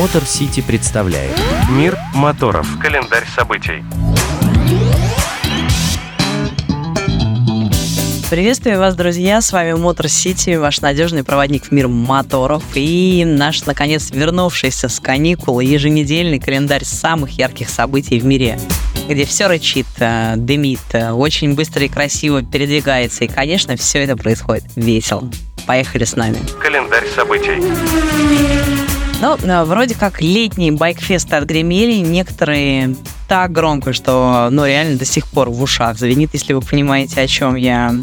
Мотор Сити представляет Мир моторов. Календарь событий. Приветствую вас, друзья! С вами Мотор Сити, ваш надежный проводник в мир моторов и наш, наконец, вернувшийся с каникул еженедельный календарь самых ярких событий в мире, где все рычит, э, дымит, э, очень быстро и красиво передвигается, и, конечно, все это происходит весело. Поехали с нами. Календарь событий. Ну, вроде как летние байкфесты отгремели, некоторые так громко, что, ну, реально до сих пор в ушах звенит, если вы понимаете, о чем я.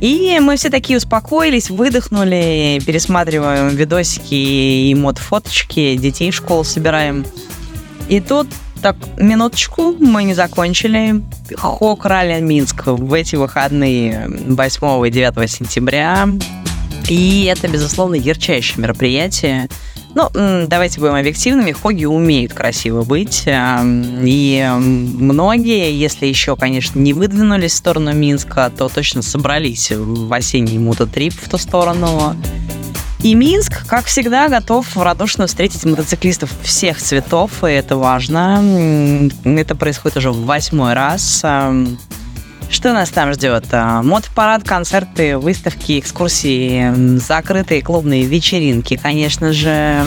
И мы все такие успокоились, выдохнули, пересматриваем видосики и мод-фоточки, детей в школу собираем. И тут так, минуточку, мы не закончили. Хок Ралли Минск в эти выходные 8 и 9 сентября. И это, безусловно, ярчайшее мероприятие. Ну, давайте будем объективными, хоги умеют красиво быть, и многие, если еще, конечно, не выдвинулись в сторону Минска, то точно собрались в осенний мототрип в ту сторону. И Минск, как всегда, готов радушно встретить мотоциклистов всех цветов, и это важно. Это происходит уже в восьмой раз. Что нас там ждет? А, мотопарад, концерты, выставки, экскурсии, закрытые клубные вечеринки, конечно же.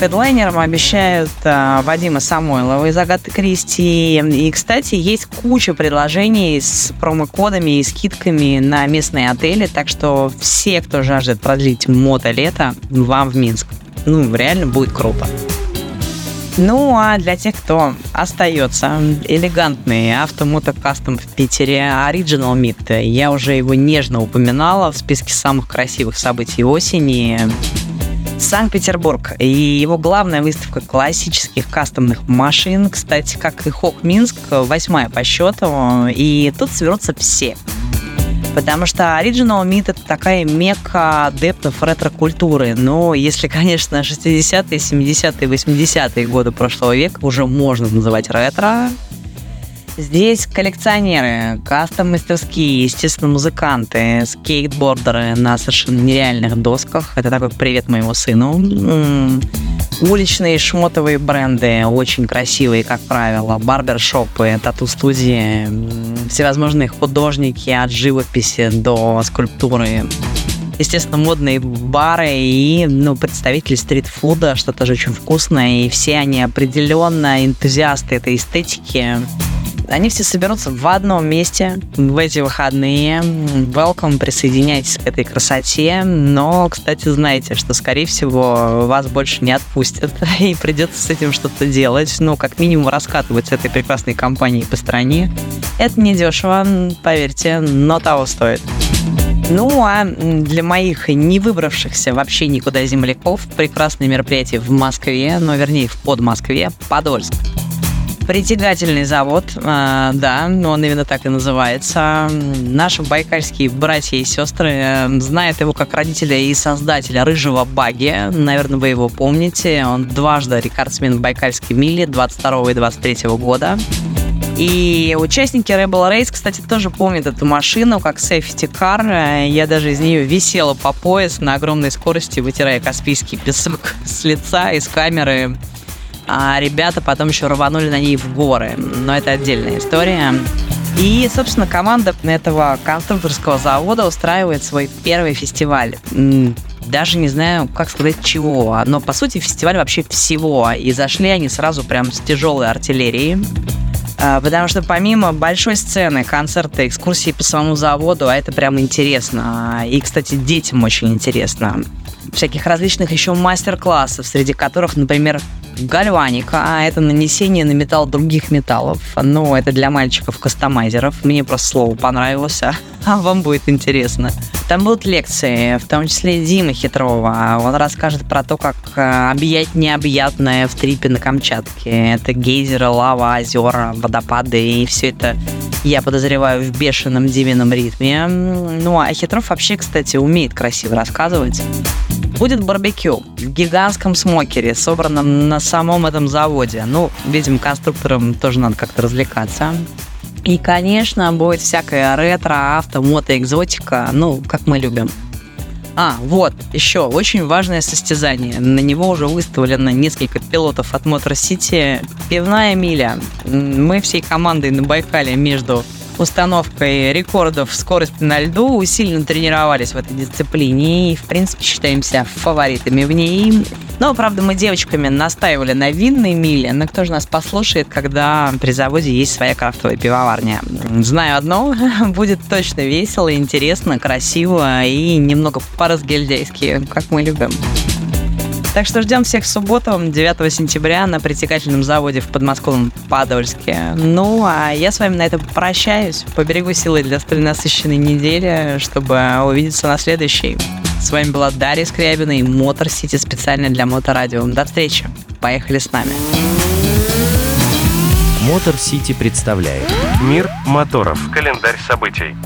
Хедлайнерам обещают а, Вадима Самойлова из Агаты Кристи. И, кстати, есть куча предложений с промокодами и скидками на местные отели, так что все, кто жаждет продлить мото-лето, вам в Минск. Ну, реально будет круто. Ну, а для тех, кто остается, элегантный автомото кастом в Питере Original Meet. Я уже его нежно упоминала в списке самых красивых событий осени. Санкт-Петербург и его главная выставка классических кастомных машин, кстати, как и Хок Минск, восьмая по счету, и тут соберутся все. Потому что Original Meat — это такая мекка адептов ретро-культуры. Но если, конечно, 60-е, 70-е, 80-е годы прошлого века уже можно называть ретро, Здесь коллекционеры, кастом-мастерские, естественно, музыканты, скейтбордеры на совершенно нереальных досках. Это такой привет моему сыну. Уличные шмотовые бренды, очень красивые, как правило, барбершопы, тату-студии, всевозможные художники от живописи до скульптуры естественно, модные бары и ну, представители стритфуда, что тоже очень вкусное. И все они определенно энтузиасты этой эстетики. Они все соберутся в одном месте в эти выходные. Welcome, присоединяйтесь к этой красоте. Но, кстати, знаете, что, скорее всего, вас больше не отпустят и придется с этим что-то делать. Ну, как минимум, раскатывать с этой прекрасной компанией по стране. Это не дешево, поверьте, но того стоит. Ну, а для моих не выбравшихся вообще никуда земляков прекрасное мероприятие в Москве, ну, вернее, в Подмоскве, Подольск. Притягательный завод, э, да, он именно так и называется. Наши байкальские братья и сестры э, знают его как родителя и создателя рыжего баги. Наверное, вы его помните. Он дважды рекордсмен байкальской мили 22 и 23 года. И участники Rebel Race, кстати, тоже помнят эту машину как safety car. Я даже из нее висела по пояс на огромной скорости, вытирая каспийский песок с лица, из камеры а ребята потом еще рванули на ней в горы. Но это отдельная история. И, собственно, команда этого конструкторского завода устраивает свой первый фестиваль. Даже не знаю, как сказать чего, но по сути фестиваль вообще всего. И зашли они сразу прям с тяжелой артиллерией. А, потому что помимо большой сцены, концерта, экскурсии по самому заводу, а это прям интересно. И, кстати, детям очень интересно. Всяких различных еще мастер-классов, среди которых, например, гальваника, а это нанесение на металл других металлов. Ну, это для мальчиков-кастомайзеров. Мне просто слово понравилось, а, а вам будет интересно. Там будут лекции, в том числе Димы Хитрова. Он расскажет про то, как э, объять необъятное в трипе на Камчатке. Это гейзеры, лава, озера, водопады и все это я подозреваю, в бешеном Димином ритме. Ну, а Хитров вообще, кстати, умеет красиво рассказывать. Будет барбекю в гигантском смокере, собранном на самом этом заводе. Ну, видимо, конструкторам тоже надо как-то развлекаться. И, конечно, будет всякая ретро, авто, мото, экзотика, ну, как мы любим. А, вот, еще очень важное состязание. На него уже выставлено несколько пилотов от Мотор Сити. Пивная миля. Мы всей командой на Байкале между установкой рекордов скорости на льду усиленно тренировались в этой дисциплине и, в принципе, считаемся фаворитами в ней. Но, правда, мы девочками настаивали на винной миле, но кто же нас послушает, когда при заводе есть своя крафтовая пивоварня? Знаю одно, будет точно весело, интересно, красиво и немного по-разгильдейски, как мы любим. Так что ждем всех в субботу, 9 сентября, на притекательном заводе в подмосковном Подольске. Ну, а я с вами на этом прощаюсь. Поберегу силы для столь насыщенной недели, чтобы увидеться на следующей. С вами была Дарья Скрябина и Мотор Сити специально для Моторадио. До встречи. Поехали с нами. Мотор Сити представляет Мир моторов. Календарь событий.